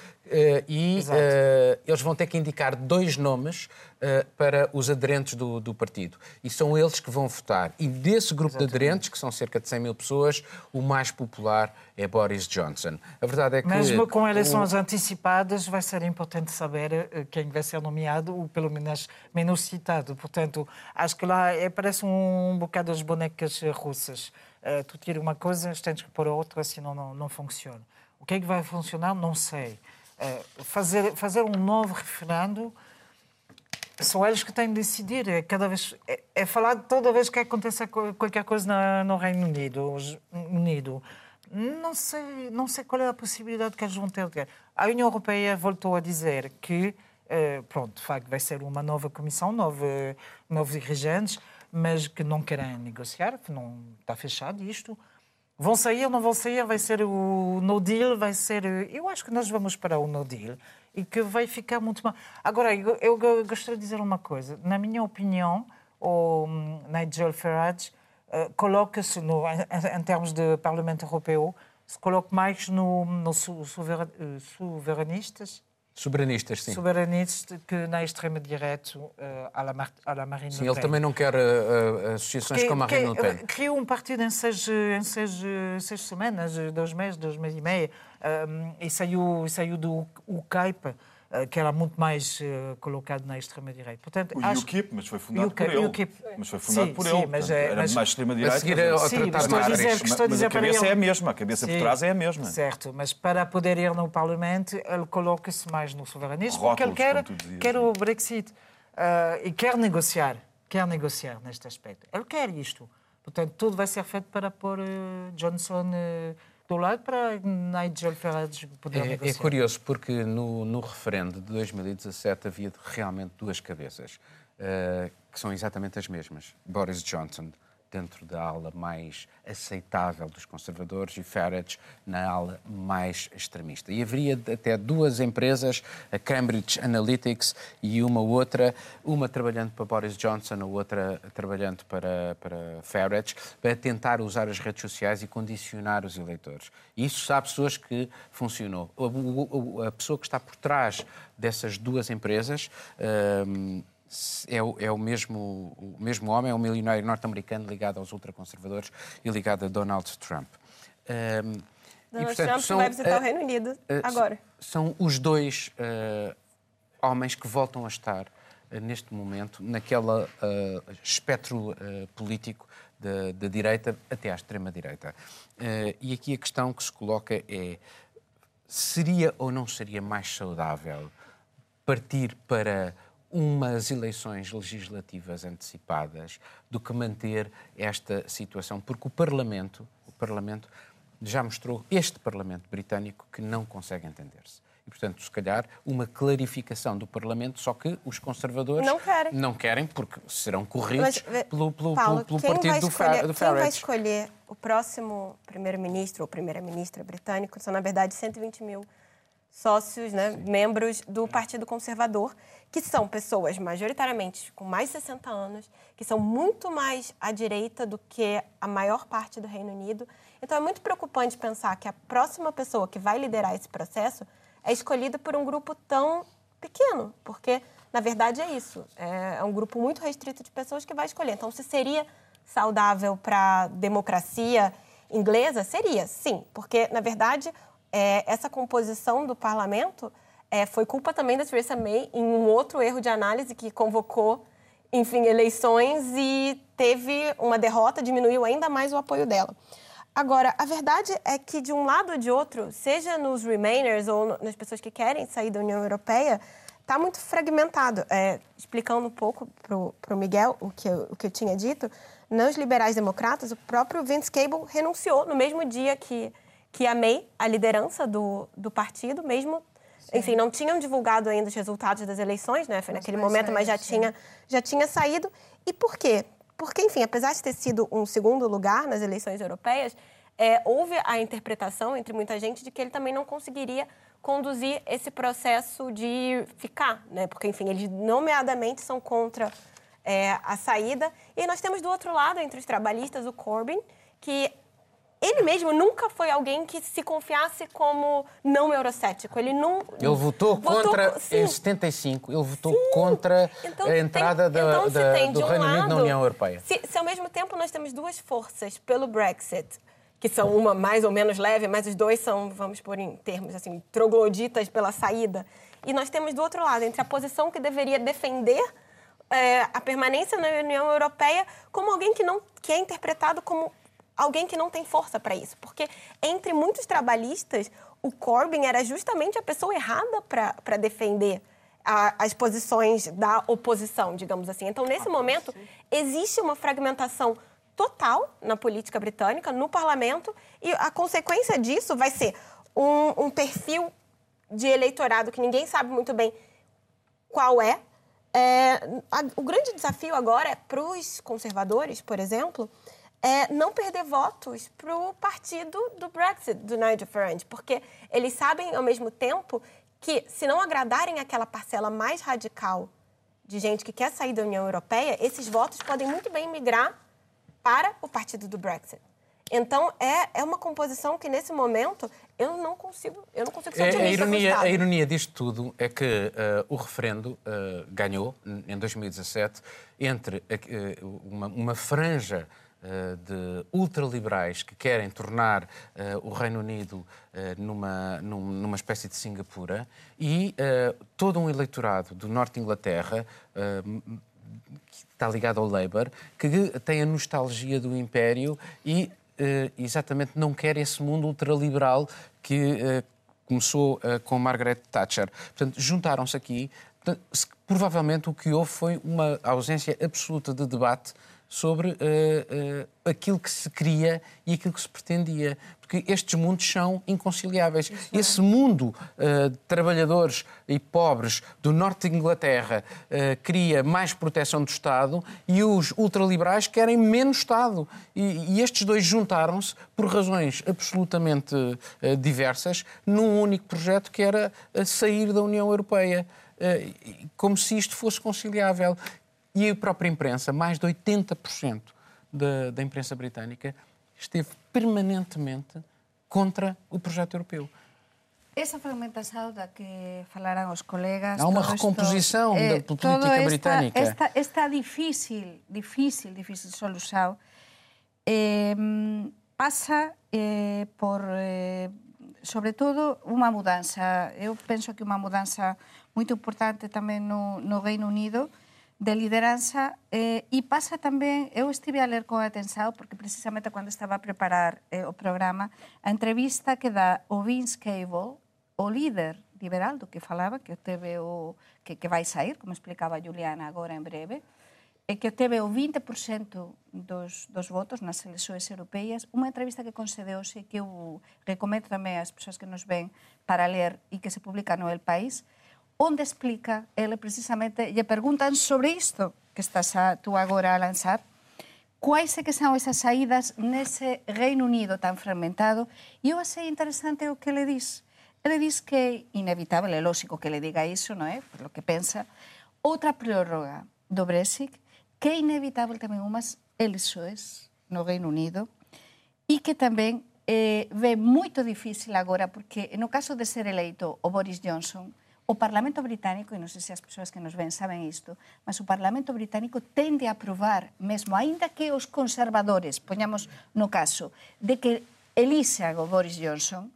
e uh, eles vão ter que indicar dois nomes uh, para os aderentes do, do, partido. E são eles que vão votar. E desse grupo Exatamente. de aderentes, que são cerca de 100 mil pessoas, o mais popular é Boris Johnson. A verdade é que. Mesmo com eleições o... antecipadas, vai ser importante saber quem vai ser nomeado, ou pelo menos menos citado. Portanto, acho que lá é, parece um bocado as bonecas russas. tu tira uma coisa, tens que pôr outra, senão não, não funciona. O que é que vai funcionar? Não sei. Eh, fazer, fazer um novo referendo são eles que têm de decidir. É, cada vez, é, é falado toda vez que acontece qualquer coisa na, no Reino Unido. Unido. Não sei, não sei qual é a possibilidade que eles vão ter. A União Europeia voltou a dizer que, eh, pronto, vai ser uma nova comissão, nove, novos dirigentes, mas que não querem negociar, que não está fechado isto. Vão sair, ou não vão sair, vai ser o no deal, vai ser. Eu acho que nós vamos para o no deal e que vai ficar muito mal. Agora, eu, gostaria de dizer uma coisa. Na minha opinião, o hum, Nigel Farage uh, coloca-se, em, termos de Parlamento Europeu, se coloca mais no, su, eh, soberanistas Soberanistas, sim. Soberanistas que na extrema-direita uh, à, la Mar à la Marine Sim, ele também não quer uh, associações que, como a Marine Le Pen. Criou um partido em seis, em seis, seis semanas, dois meses, dois meses e meio, um, e saiu, saiu do UCAIP, que era muito mais uh, colocado na extrema-direita. Portanto, o acho... UKIP, mas foi fundado UKIP, por ele. UKIP. Mas foi fundado sim, por sim, ele. Mas, é, era mas... mais extrema-direita. A seguir sim, mas, dizer, mas, mas a cabeça ele... é a mesma, a cabeça sim, por trás é a mesma. Certo, mas para poder ir no Parlamento, ele coloca-se mais no soberanismo, porque ele quer, quer o Brexit uh, e quer negociar, quer negociar neste aspecto. Ele quer isto. Portanto, tudo vai ser feito para pôr uh, Johnson do lado para Nigel Farage poder é, negociar. É curioso porque no, no referendo de 2017 havia realmente duas cabeças, uh, que são exatamente as mesmas. Boris Johnson, dentro da ala mais aceitável dos conservadores e Farage na ala mais extremista. E haveria até duas empresas, a Cambridge Analytics e uma outra, uma trabalhando para Boris Johnson, a outra trabalhando para, para Farage, para tentar usar as redes sociais e condicionar os eleitores. Isso há pessoas que funcionou. A, pessoa que está por trás dessas duas empresas. Um, é o, é o, mesmo, o mesmo homem, é um milionário norte-americano ligado aos ultraconservadores e ligado a Donald Trump. Um, Donald e, portanto, Trump são, vai visitar uh, o Reino Unido uh, agora. São os dois uh, homens que voltam a estar neste momento naquele espectro político da, da, direita até à extrema-direita. e aqui a questão que se coloca é: seria ou não seria mais saudável partir para umas eleições legislativas antecipadas do que manter esta situação, porque o Parlamento, o Parlamento já mostrou este Parlamento britânico que não consegue entender-se. E, portanto, se calhar, uma clarificação do Parlamento, só que os conservadores não querem, não querem porque serão corridos Mas, pelo, pelo, Paulo, pelo, pelo partido do, escolher, do Farage. Quem vai escolher o próximo primeiro-ministro ou primeira-ministra britânico são, na verdade, 120 mil sócios, né, membros do Partido Conservador, que são pessoas majoritariamente com mais de 60 anos, que são muito mais à direita do que a maior parte do Reino Unido. Então é muito preocupante pensar que a próxima pessoa que vai liderar esse processo é escolhida por um grupo tão pequeno, porque na verdade é isso, é um grupo muito restrito de pessoas que vai escolher. Então se seria saudável para a democracia inglesa, seria, sim, porque na verdade é, essa composição do parlamento é, foi culpa também da Theresa May em um outro erro de análise que convocou, enfim, eleições e teve uma derrota, diminuiu ainda mais o apoio dela. Agora, a verdade é que, de um lado ou de outro, seja nos Remainers ou nas pessoas que querem sair da União Europeia, está muito fragmentado. É, explicando um pouco para o Miguel o que, eu, o que eu tinha dito, nos liberais democratas, o próprio Vince Cable renunciou no mesmo dia que, que a May, a liderança do, do partido, mesmo Sim. enfim, não tinham divulgado ainda os resultados das eleições, né? Foi mas naquele momento, sair, mas já tinha, já tinha saído. E por quê? Porque, enfim, apesar de ter sido um segundo lugar nas eleições europeias, é, houve a interpretação entre muita gente de que ele também não conseguiria conduzir esse processo de ficar, né? Porque, enfim, eles nomeadamente são contra é, a saída. E nós temos do outro lado, entre os trabalhistas, o Corbyn, que ele mesmo nunca foi alguém que se confiasse como não eurocético. Ele não. Ele votou, votou contra. Sim. Em 75, ele votou sim. contra então, a entrada tem, da, então, da, do um Reino Unido na União Europeia. Se, se, ao mesmo tempo nós temos duas forças pelo Brexit, que são uma mais ou menos leve, mas os dois são, vamos pôr em termos assim, trogloditas pela saída. E nós temos do outro lado, entre a posição que deveria defender é, a permanência na União Europeia como alguém que não que é interpretado como alguém que não tem força para isso. Porque entre muitos trabalhistas, o Corbyn era justamente a pessoa errada para defender a, as posições da oposição, digamos assim. Então, nesse momento, existe uma fragmentação total na política britânica, no parlamento, e a consequência disso vai ser um, um perfil de eleitorado que ninguém sabe muito bem qual é. é a, o grande desafio agora é para os conservadores, por exemplo, é não perder votos para o partido do Brexit, do Nigel Farage, porque eles sabem, ao mesmo tempo, que se não agradarem aquela parcela mais radical de gente que quer sair da União Europeia, esses votos podem muito bem migrar para o partido do Brexit. Então, é, é uma composição que, nesse momento, eu não consigo, eu não consigo ser é, a, ironia, a ironia disto tudo é que uh, o referendo uh, ganhou, em 2017, entre uh, uma, uma franja de ultraliberais que querem tornar uh, o Reino Unido uh, numa, numa espécie de Singapura e todo um eleitorado do norte de Inglaterra que está ligado ao Labour, que tem a nostalgia do Império e exatamente não quer esse mundo ultraliberal que começou com Margaret Thatcher. Portanto, juntaram-se aqui. Provavelmente o que houve foi uma ausência absoluta de debate sobre uh, uh, aquilo que se queria e aquilo que se pretendia. Porque estes mundos são inconciliáveis. Isso Esse é. mundo uh, de trabalhadores e pobres do norte de Inglaterra queria mais proteção do Estado e os ultraliberais querem menos Estado. E, e estes dois juntaram-se por razões absolutamente diversas num único projeto que era sair da União Europeia. Como se isto fosse conciliável. E a própria imprensa, mais de 80% da, da imprensa britânica, esteve permanentemente contra o projeto europeu. Essa fragmentação da que falaram os colegas... Há uma recomposição isto, da política esta, britânica. Esta, esta difícil, difícil, difícil solução eh, passa eh, por, eh, sobretudo, uma mudança. Eu penso que uma mudança muito importante também no, no Reino Unido, de lideranza eh, e pasa tamén, eu estive a ler con atensao porque precisamente cando estaba a preparar eh, o programa, a entrevista que dá o Vince Cable, o líder liberal do que falaba, que teve o que, que vai sair, como explicaba Juliana agora en breve, e que teve o 20% dos, dos votos nas eleições europeias, unha entrevista que concedeuse que eu recomendo tamén ás persoas que nos ven para ler e que se publica no El País, onde explica, ele precisamente, lle perguntan sobre isto que estás a, tú agora a lanzar, quais é que são esas saídas nese Reino Unido tan fragmentado, e eu achei interesante o que ele diz. Ele diz que é inevitável, é lógico que ele diga iso, non é? Por lo que pensa, outra prórroga do Brexit, que é inevitável tamén unhas eleições no Reino Unido, e que tamén eh, ve moito difícil agora, porque no caso de ser eleito o Boris Johnson, o Parlamento Británico, e non sei se as persoas que nos ven saben isto, mas o Parlamento Británico tende a aprobar, mesmo aínda que os conservadores, poñamos no caso, de que elixan o Boris Johnson,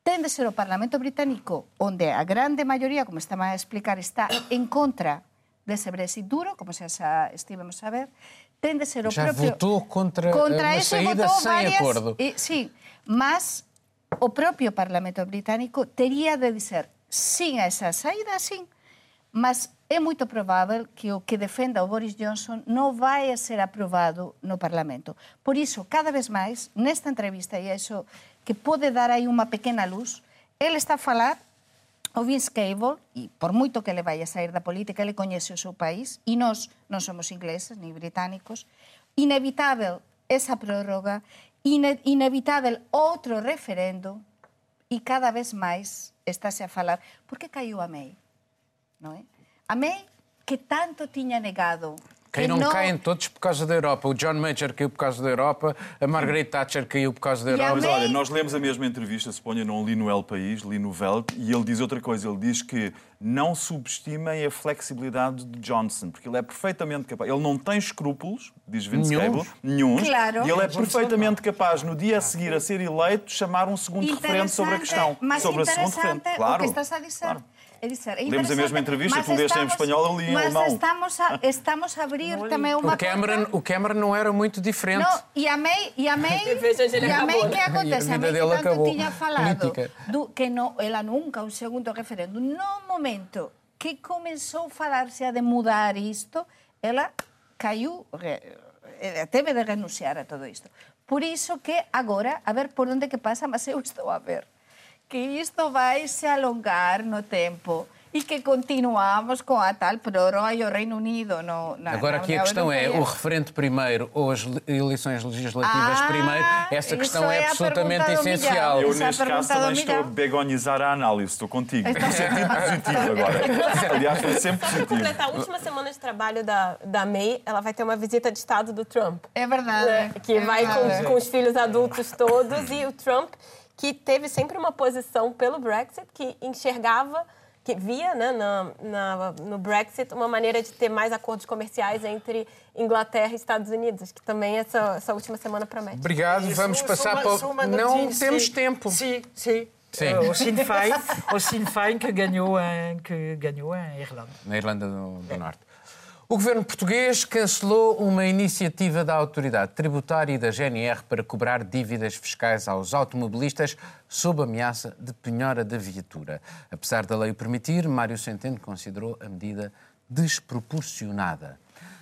tende a ser o Parlamento Británico onde a grande maioría, como estaba a explicar, está en contra desse Brexit duro, como xa, xa estivemos a ver, ten de ser o Já propio... votou contra, contra ese votou varias, acordo. E, sí, mas o propio Parlamento británico tería de dizer sim a esa saída, sim, mas é moito provável que o que defenda o Boris Johnson non vai ser aprobado no Parlamento. Por iso, cada vez máis, nesta entrevista, e iso que pode dar aí unha pequena luz, ele está a falar o Vince Cable, e por moito que ele vai a sair da política, ele coñece o seu país, e nós non somos ingleses ni británicos, inevitável esa prórroga, ine inevitável outro referendo, e cada vez máis estáse a falar, por que caiu a May? Non é? A May, que tanto tiña negado Caíram, não... caem todos por causa da Europa. O John Major caiu por causa da Europa, a Margaret Thatcher caiu por causa da Europa. Mas olha, nós lemos a mesma entrevista, suponho, não li no El País, li no Velt, e ele diz outra coisa. Ele diz que não subestimem a flexibilidade de Johnson, porque ele é perfeitamente capaz. Ele não tem escrúpulos, diz Vince Cable, nenhum. Claro. E ele é perfeitamente capaz, no dia a seguir a ser eleito, chamar um segundo referendo sobre a questão. Mas sobre a segundo referendo. Claro. O que estás a dizer. Claro. É dizer, é Lemos a mesma entrevista, tu leste em espanhol, eu li em mas alemão. Estamos a, estamos a abrir também uma o Cameron, o Cameron não era muito diferente. Não, e a May, e a May, e a May que acontece? a, a May dele que tanto acabou. tinha falado do, que não, ela nunca um segundo referendo. No momento que começou a falar-se de mudar isto, ela caiu, ela teve de renunciar a todo isto. Por isso que agora, a ver por onde que passa, mas eu estou a ver que isto vai se alongar no tempo e que continuamos com a tal prórroga e o Reino Unido no, na Agora na aqui a questão é o referente primeiro ou as eleições legislativas Ah, primeiro. Essa questão é é absolutamente essencial. Eu, neste caso, também estou a begonizar a análise. Estou contigo. Então- No sentido positivo agora. Aliás, foi sempre Para positivo. completar a última semana de trabalho da, da May, ela vai ter uma visita de Estado do Trump. É verdade. né, que é vai verdade. com, com os filhos adultos todos e o Trump que teve sempre uma posição pelo Brexit que enxergava que via né, na, na, no Brexit uma maneira de ter mais acordos comerciais entre Inglaterra e Estados Unidos, que também essa, essa última semana promete. Obrigado, Isso, vamos passar para. Não temos tempo. Sim, sim. Sim. Eh, o Sinn Féin, o Sinn Féin que ganhou em, que ganhou em Irlanda. Na Irlanda do, do Norte. O governo português cancelou uma iniciativa da autoridade tributária e da GNR para cobrar dívidas fiscais aos automobilistas sob ameaça de penhora da viatura. Apesar da lei o permitir, Mário Centeno considerou a medida desproporcionada.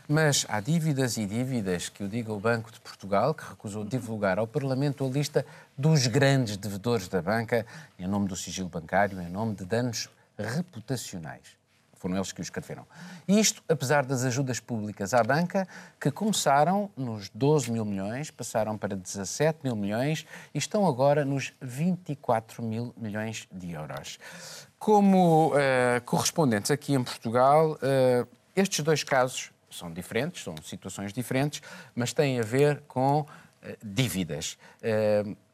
Mas há dívidas e dívidas que o diga o Banco de Portugal, que recusou divulgar ao Parlamento a lista dos grandes devedores da banca, em nome do sigilo bancário, em nome de danos reputacionais. Foram eles que o escreveram. Isto, apesar das ajudas públicas à banca, que começaram nos 12 mil milhões, passaram para 17 mil milhões e estão agora nos 24 mil milhões de euros. Como eh, correspondentes aqui em Portugal, eh, estes dois casos são diferentes, são situações diferentes, mas têm a ver com eh, dívidas.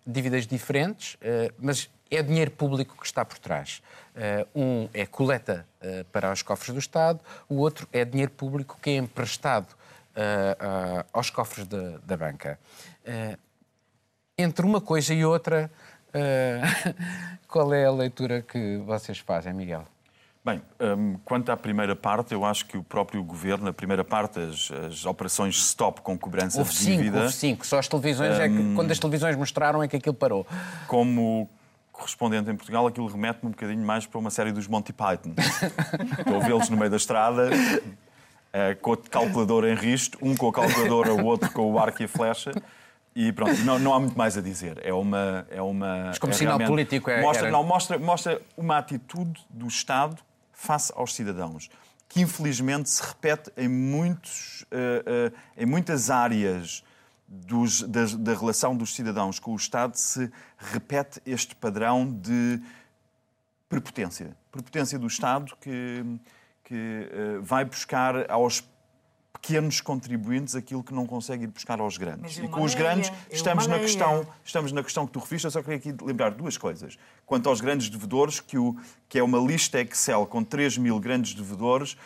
Dívidas diferentes, mas é dinheiro público que está por trás. Eh, um é coleta eh, para os cofres do Estado, o outro é dinheiro público que é emprestado ah, aos cofres da, da banca. Entre uma coisa e outra, qual é a leitura que vocês fazem, Miguel? Bem, hum, quanto à primeira parte, eu acho que o próprio governo, na primeira parte, as, as operações stop com cobrança Houve de cinco, dívida, houve cinco. Só as televisões é que, quando as televisões mostraram, é que aquilo parou. como correspondente em Portugal, aquilo remete-me um bocadinho mais para uma série dos Monty Python. Estou a vê-los no meio da estrada, eh, com a calculadora em risto, um com a calculadora, o outro com o arco e a flecha. E pronto, não, não há muito mais a dizer. É uma. É uma Mas como é sinal político é- Mostra, era- não, mostra, mostra uma atitude do Estado face aos cidadãos, que infelizmente se repete em, muitos, eh, eh, em muitas áreas dos- da, da relação dos cidadãos com o Estado, se repete este padrão de prepotência. Prepotência do Estado que, que eh, vai buscar aos pequenos contribuintes aquilo que não consegue ir buscar aos grandes. É E uma com os grandes é estamos na questão, é. estamos na questão que tu referiste, eu só queria aqui lembrar duas coisas. Quanto aos grandes devedores, que, o, que é uma lista Excel com 3 mil grandes devedores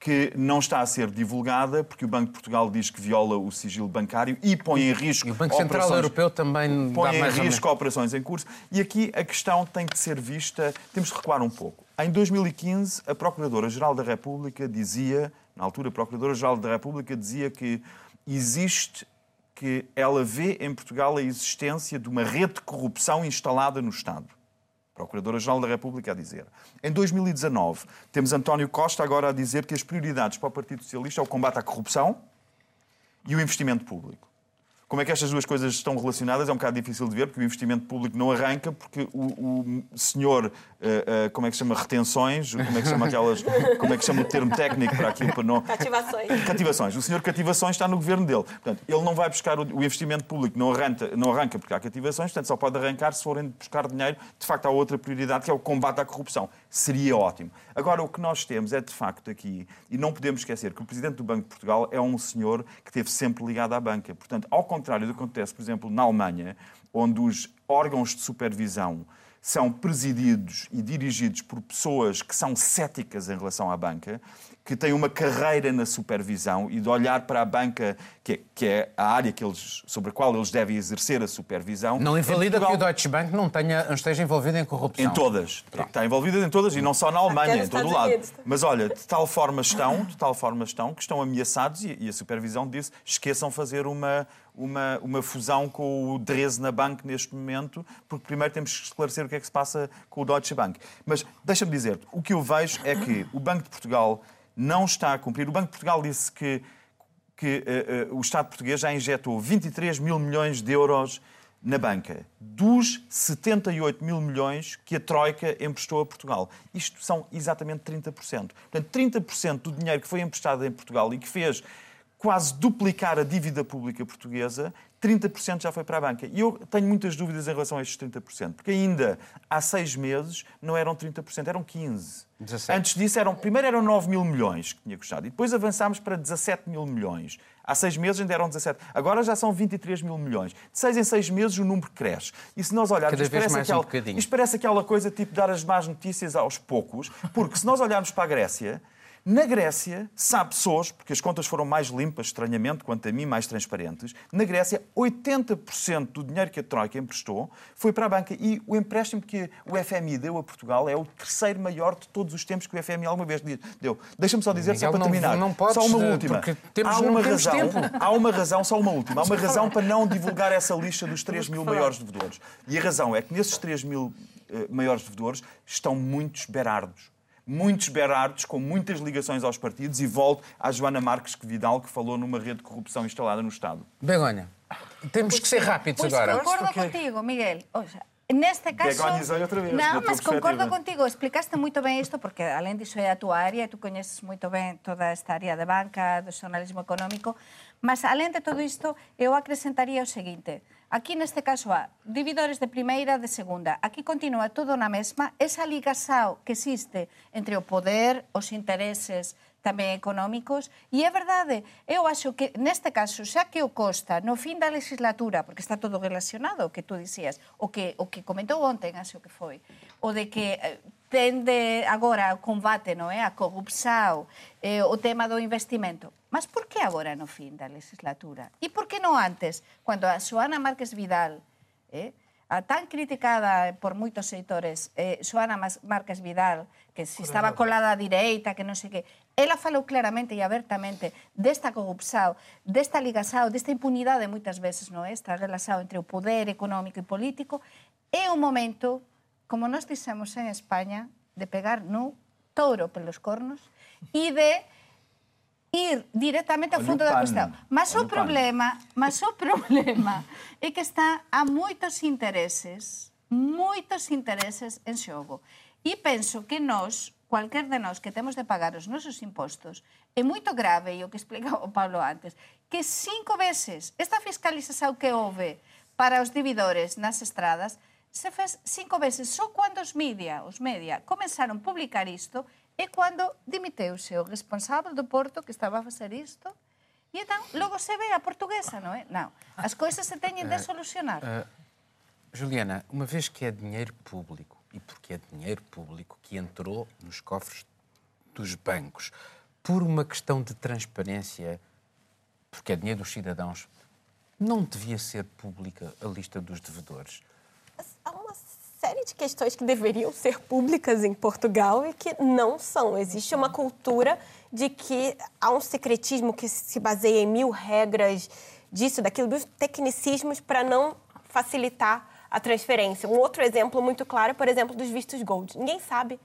que não está a ser divulgada porque o Banco de Portugal diz que viola o sigilo bancário e põe em risco E o Banco Central Europeu também põe em risco operações em curso. E aqui a questão tem que ser vista, temos de recuar um pouco. Em 2015, a Procuradora-Geral da República dizia, na altura a Procuradora-Geral da República dizia que existe que ela vê em Portugal a existência de uma rede de corrupção instalada no Estado. Procuradora-Geral da República a dizer. Em 2019, temos António Costa agora a dizer que as prioridades para o Partido Socialista é o combate à corrupção e o investimento público. Como é que estas duas coisas estão relacionadas é um bocado difícil de ver, porque o investimento público não arranca, porque o, o senhor, uh, uh, como é que se chama, retenções, como é que se chama aquelas, como é que chama o termo técnico para aquilo para não... Cativações. Cativações. O senhor cativações está no governo dele. Portanto, ele não vai buscar o, o investimento público, não arranca, não arranca porque há cativações, portanto, só pode arrancar se forem buscar dinheiro. De facto, há outra prioridade, que é o combate à corrupção. Seria ótimo. Agora, o que nós temos é, de facto, aqui, e não podemos esquecer que o Presidente do Banco de Portugal é um senhor que esteve sempre ligado à banca. Portanto, ao contrário do que acontece, por exemplo, na Alemanha, onde os órgãos de supervisão são presididos e dirigidos por pessoas que são céticas em relação à banca, que têm uma carreira na supervisão e de olhar para a banca, que é, que é a área que eles, sobre a qual eles devem exercer a supervisão. Não invalida Portugal, que o Deutsche Bank não, tenha, não esteja envolvido em corrupção. Em todas. Pronto. Está envolvida em todas e não só na Alemanha, em todo o lado. Mas olha, de tal forma estão, de tal forma estão, que estão ameaçados e, e a supervisão disse esqueçam fazer uma, uma, uma fusão com o Dresdner Bank neste momento, porque primeiro temos que esclarecer o que é que se passa com o Deutsche Bank. Mas deixa-me dizer, o que eu vejo é que o Banco de Portugal não está a cumprir. O Banco de Portugal disse que, que uh, uh, o Estado português já injetou 23 mil milhões de euros na banca, dos 78 mil milhões que a Troika emprestou a Portugal. Isto são exatamente 30%. Portanto, 30% do dinheiro que foi emprestado em Portugal e que fez quase duplicar a dívida pública portuguesa, 30% já foi para a banca. E eu tenho muitas dúvidas em relação a estes 30%, porque ainda há seis meses não eram 30%, eram 15%. 17. Antes disso, eram, primeiro eram 9 mil milhões que tinha custado, e depois avançámos para 17 mil milhões. Há seis meses ainda eram 17. Agora já são 23 mil milhões. De seis em seis meses o número cresce. E se nós olharmos, isto parece, aquela, um isto parece aquela coisa tipo dar as más notícias aos poucos, porque se nós olharmos para a Grécia, na Grécia, sabe pessoas, porque as contas foram mais limpas, estranhamente, quanto a mim, mais transparentes, na Grécia, 80% do dinheiro que a Troika emprestou foi para a banca. E o empréstimo que o FMI deu a Portugal é o terceiro maior de todos os tempos que o FMI alguma vez deu. Deixa-me só dizer, Miguel, só para terminar. Não, não só uma última. Temos, há uma razão, tempo. há uma razão, só uma última. Há uma razão para não divulgar essa lista dos 3 mil maiores devedores. E a razão é que nesses 3 mil uh, maiores devedores estão muitos berardos muitos Berardos com muitas ligações aos partidos e volto à Joana Marques Vidal, que falou numa rede de corrupção instalada no Estado. Begonha, temos que ser rápidos pois agora. Concordo porque... contigo, Miguel. O sea, Neste caso... outra vez. Não, mas concordo contigo. Explicaste muito bem isto, porque além disso é a tua área, tu conheces muito bem toda esta área de banca, do jornalismo económico, mas além de todo isto, eu acrescentaría o seguinte. Aquí neste caso há dividores de primeira e de segunda. Aquí continúa todo na mesma. Esa ligazao que existe entre o poder, os intereses tamén económicos, e é verdade, eu acho que neste caso, xa que o Costa, no fin da legislatura, porque está todo relacionado, o que tú dicías, o que, o que comentou ontem, acho que foi, o de que eh, tende agora o combate non é? a corrupción, eh, o tema do investimento. Mas por que agora no fin da legislatura? E por que non antes, cando a Xoana Márquez Vidal, eh, a tan criticada por moitos seitores, eh, Xoana Márquez Vidal, que se estaba colada a direita, que non sei que, ela falou claramente e abertamente desta corrupción, desta ligação, desta impunidade moitas veces, non é? Esta relación entre o poder económico e político, é un momento como nós dixemos en España, de pegar no touro pelos cornos e de ir directamente ao fundo da cuestión. Mas o, problema, mas o problema é que está a moitos intereses, moitos intereses en xogo. E penso que nós, cualquier de nós que temos de pagar os nosos impostos, é moito grave, e o que explica o Pablo antes, que cinco veces esta fiscalización que houve para os dividores nas estradas se fez cinco veces. Só cando os media, os media começaron a publicar isto é cando dimiteuse o responsável do Porto que estaba a facer isto e então logo se ve a portuguesa, não é? Não. As coisas se teñen de eh, solucionar. Uh, uh, Juliana, uma vez que é dinheiro público e porque é dinheiro público que entrou nos cofres dos bancos por uma questão de transparência, porque é dinheiro dos cidadãos, não devia ser pública a lista dos devedores? Há uma série de questões que deveriam ser públicas em Portugal e que não são. Existe uma cultura de que há um secretismo que se baseia em mil regras disso, daquilo, dos tecnicismos para não facilitar a transferência. Um outro exemplo muito claro, por exemplo, dos vistos gold. Ninguém sabe,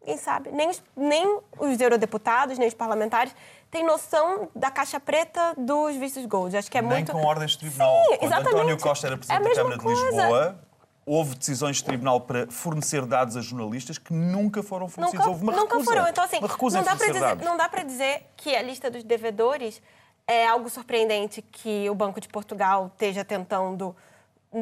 ninguém sabe, nem os, nem os eurodeputados, nem os parlamentares têm noção da caixa preta dos vistos gold. Acho que é nem muito... com ordens de tribunal. Sim, Quando exatamente. António Costa era presidente É da Câmara mesma de coisa. Lisboa, houve decisões de tribunal para fornecer dados a jornalistas que nunca foram fornecidos. Nunca, houve uma nunca recusa. foram. Então, assim, recusa não, dá dizer, não dá para dizer que a lista dos devedores é algo surpreendente que o Banco de Portugal esteja tentando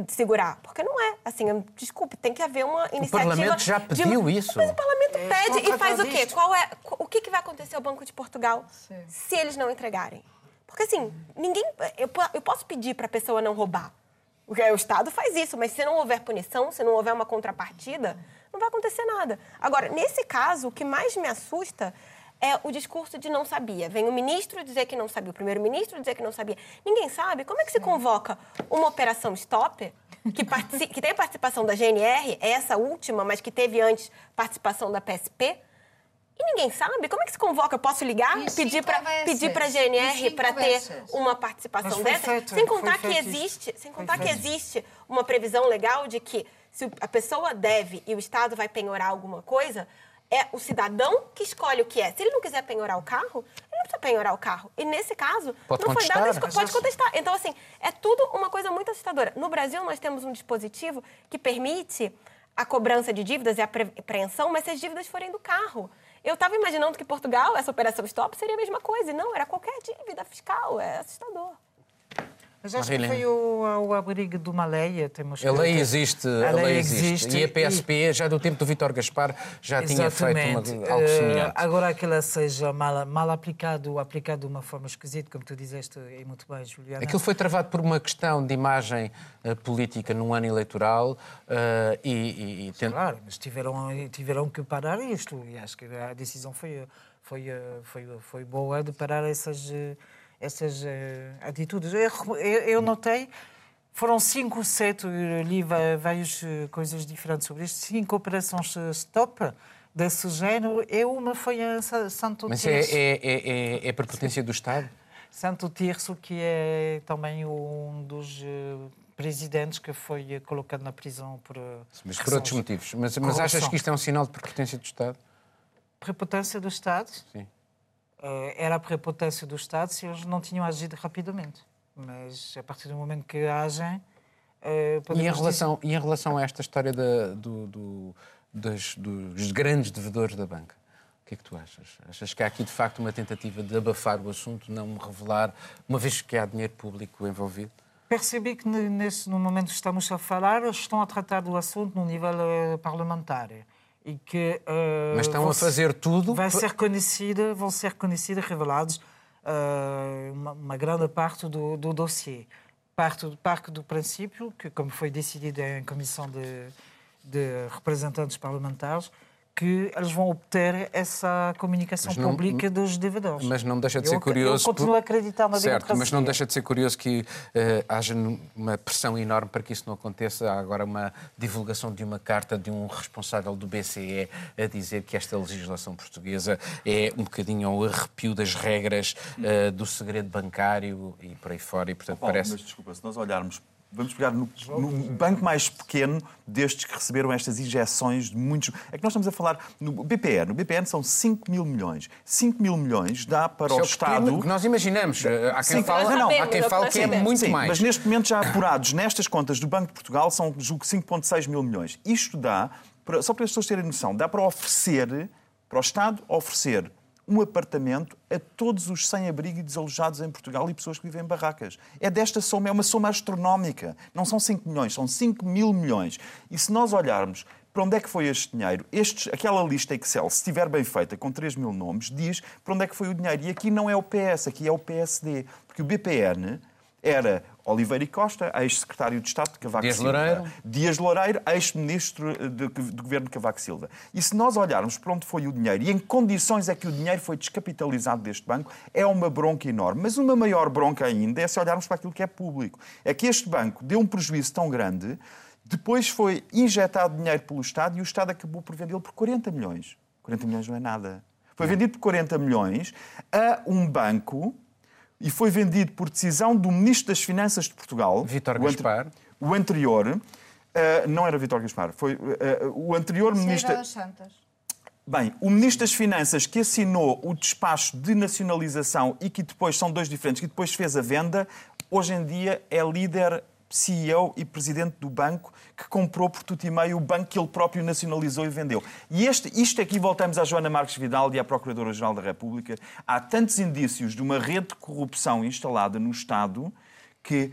segurar. Porque não é. Assim, eu- desculpe, tem que haver uma iniciativa... Parlamento já de pediu uma- isso. Mas o Parlamento É, pede e faz o quê? Qual é, o que, que vai acontecer ao Banco de Portugal Sim. se eles não entregarem? Porque, assim, ninguém... Eu, eu posso pedir para a pessoa não roubar. O Estado faz isso, mas se não houver punição, se não houver uma contrapartida, não vai acontecer nada. Agora, nesse caso, o que mais me assusta é o discurso de não sabia. Vem o ministro dizer que não sabia, o primeiro-ministro dizer que não sabia. Ninguém sabe. Como é que se convoca uma operação stop que, que tem participação da GNR, é essa última, mas que teve antes participação da PSP? E ninguém sabe. Como é que se convoca? Eu posso ligar, E pedir cinco para pedir para a GNR para ter uma participação dessa? feito, sem contar que feito existe, sem Foi contar que feito. existe uma previsão legal de que se a pessoa deve e o Estado vai penhorar alguma coisa, é o cidadão que escolhe o que é. Se ele não quiser penhorar o carro, ele não precisa penhorar o carro. E nesse caso, Pode não foi contestar. dado, Mas pode assim- contestar. Então, assim, é tudo uma coisa muito assustadora. No Brasil, nós temos um dispositivo que permite a cobrança de dívidas e a pre- apreensão, mas se as dívidas forem do carro. Eu estava imaginando que Portugal, essa operação stop, seria a mesma coisa. E não, era qualquer dívida fiscal. É assustador. Mas acho que Marilene. foi o, o abrigo de uma lei. Temos que- A lei existe, a lei existe. existe E a PSP, já do tempo do Vítor Gaspar, já tinha feito Exatamente. uma, algo Eh, semelhante. agora que ela seja mal, mal aplicado, aplicado de uma forma esquisita, como tu dizeste e muito bem, Juliana. Aquilo foi travado por uma questão de imagem eh, política num ano eleitoral eh, e, e, e tent- Claro, mas tiveram, tiveram que parar isto e acho que a decisão foi, foi, foi, foi boa de parar essas, essas eh, atitudes. Eu, eu- eu notei, foram cinco, sete, li várias eh, coisas diferentes sobre isto, cinco operações eh, stop desse género e uma foi a Sa- Santo Mas é, Tirso. é, é, é, é prepotência do Estado? Santo Tirso, que é também um dos presidentes que foi colocado na prisão por... Mas por outros motivos. Mas, mas achas que isto é um sinal de prepotência do Estado? Prepotência do Estado? Sim. Eh, era a prepotência do Estado se eles não tinham agido rapidamente. Mas a partir do momento que agem. eh, E em, relação, e em relação a esta história da- do- do- das- dos grandes devedores da banca, o que é que tu achas? Achas que há aqui de facto uma tentativa de abafar o assunto, não revelar, uma vez que há dinheiro público envolvido? Percebi que ne- nesse, no momento que estamos a falar, eles estão a tratar do assunto no nível eh, parlamentar. E que, eh, Mas estão a fazer tudo. Vai ser conhecida, vão ser conhecidas, revelados eh, uma, uma grande parte do, do dossiê. Parte, parte do princípio, que como foi decidido em comissão de, de representantes parlamentares, que eles vão obter essa comunicação não- pública dos devedores. Mas não deixa de Eu ser ac- curioso. Eu continuo a acreditar na Certo, democracia. mas não deixa de ser curioso que eh, haja uma pressão enorme para que isso não aconteça. Há agora uma divulgação de uma carta de um responsável do BCE a dizer que esta legislação portuguesa é um bocadinho ao arrepio das regras eh, do segredo bancário e por aí fora. E, portanto, Paulo, parece. mas desculpa, se nós olharmos, vamos pegar no, no banco mais pequeno destes que receberam estas injeções de muitos. É que nós estamos a falar no BPN. No BPN são 5 mil milhões. 5 mil milhões dá para Isso é o pequeno Estado. que nós imaginamos. Há quem Sim, fale, não, não, há quem fale nós que é muito Sim, mais. mas neste momento já apurados nestas contas do Banco de Portugal são, julgo, 5,6 mil milhões. Isto dá, para- só para as pessoas terem noção, dá para oferecer, para o Estado oferecer um apartamento a todos os sem-abrigo e desalojados em Portugal e pessoas que vivem em barracas. É desta soma, é uma soma astronómica. Não são 5 milhões, são 5 mil milhões. E se nós olharmos para onde é que foi este dinheiro, estes, aquela lista Excel, se estiver bem feita, com 3 mil nomes, diz para onde é que foi o dinheiro. E aqui não é o PS, aqui é o PSD. Porque o BPN era Oliveira e Costa, ex-secretário de Estado de Cavaco Dias Silva. Loureiro. Dias Loureiro, ex-ministro de- do governo de Cavaco Silva. E se nós olharmos para onde foi o dinheiro e em que condições é que o dinheiro foi descapitalizado deste banco, é uma bronca enorme. Mas uma maior bronca ainda é se olharmos para aquilo que é público. É que este banco deu um prejuízo tão grande Depois foi injetado dinheiro pelo Estado e o Estado acabou por vendê-lo por 40 milhões. 40 milhões não é nada. Foi vendido por 40 milhões a um banco e foi vendido por decisão do Ministro das Finanças de Portugal. Vítor Gaspar. O anterior. Uh, não era Vítor Gaspar, foi uh, o anterior Ministro. dos Santos. Bem, o Ministro das Finanças que assinou o despacho de nacionalização e que depois são dois diferentes, que depois fez a venda, hoje em dia é líder CEO e presidente do banco que comprou por tudo e meio o banco que ele próprio nacionalizou e vendeu. E este, isto aqui voltamos à Joana Marques Vidal e à Procuradora-Geral da República. Há tantos indícios de uma rede de corrupção instalada no Estado que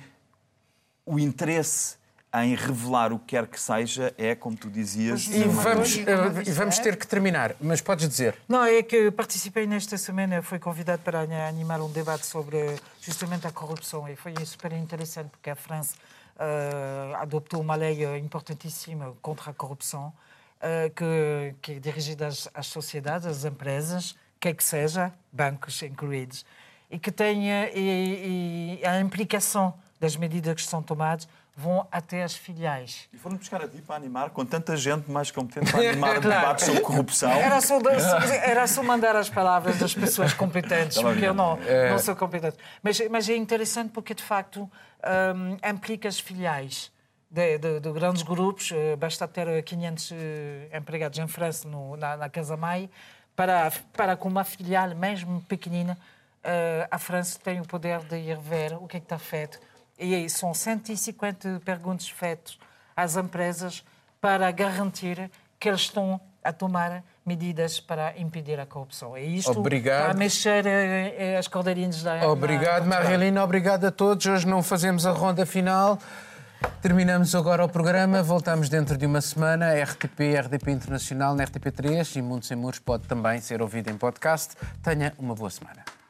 o interesse em revelar o que quer que seja é, como tu dizias... E vamos, eh, vamos ter que terminar, mas podes dizer. Não, é que participei nesta semana, fui convidado para animar um debate sobre justamente a corrupção e foi super interessante porque a França uh, adoptou uma lei importantíssima contra a corrupção uh, que, que é dirigida às, às sociedades, às empresas, quer que seja, bancos incluídos, e que tenha e, e a implicação das medidas que são tomadas vão até as filiais. E foram buscar a ti para animar, com tanta gente mais competente para animar claro. debates sobre corrupção. Era só, era só mandar as palavras das pessoas competentes, porque eu não, é... não sou competente. Mas, mas é interessante porque, de facto, um, implica as filiais. De, de, de, grandes grupos, eh, basta ter 500 eh, empregados em França, no, na, na Casa Mai, para, para com uma filial mesmo pequenina, uh, a França tem o poder de ir ver o que é que está feito, e aí são 150 perguntas feitas às empresas para garantir que eles estão a tomar medidas para impedir a corrupção. É isto obrigado. a mexer eh, eh, as cordeirinhas da... Obrigado, Marilina. Obrigado a todos. Hoje não fazemos a ronda final. Terminamos agora o programa, voltamos dentro de uma semana. RTP, RDP Internacional na RTP3 e Mundo Sem Muros pode também ser ouvido em podcast. Tenha uma boa semana.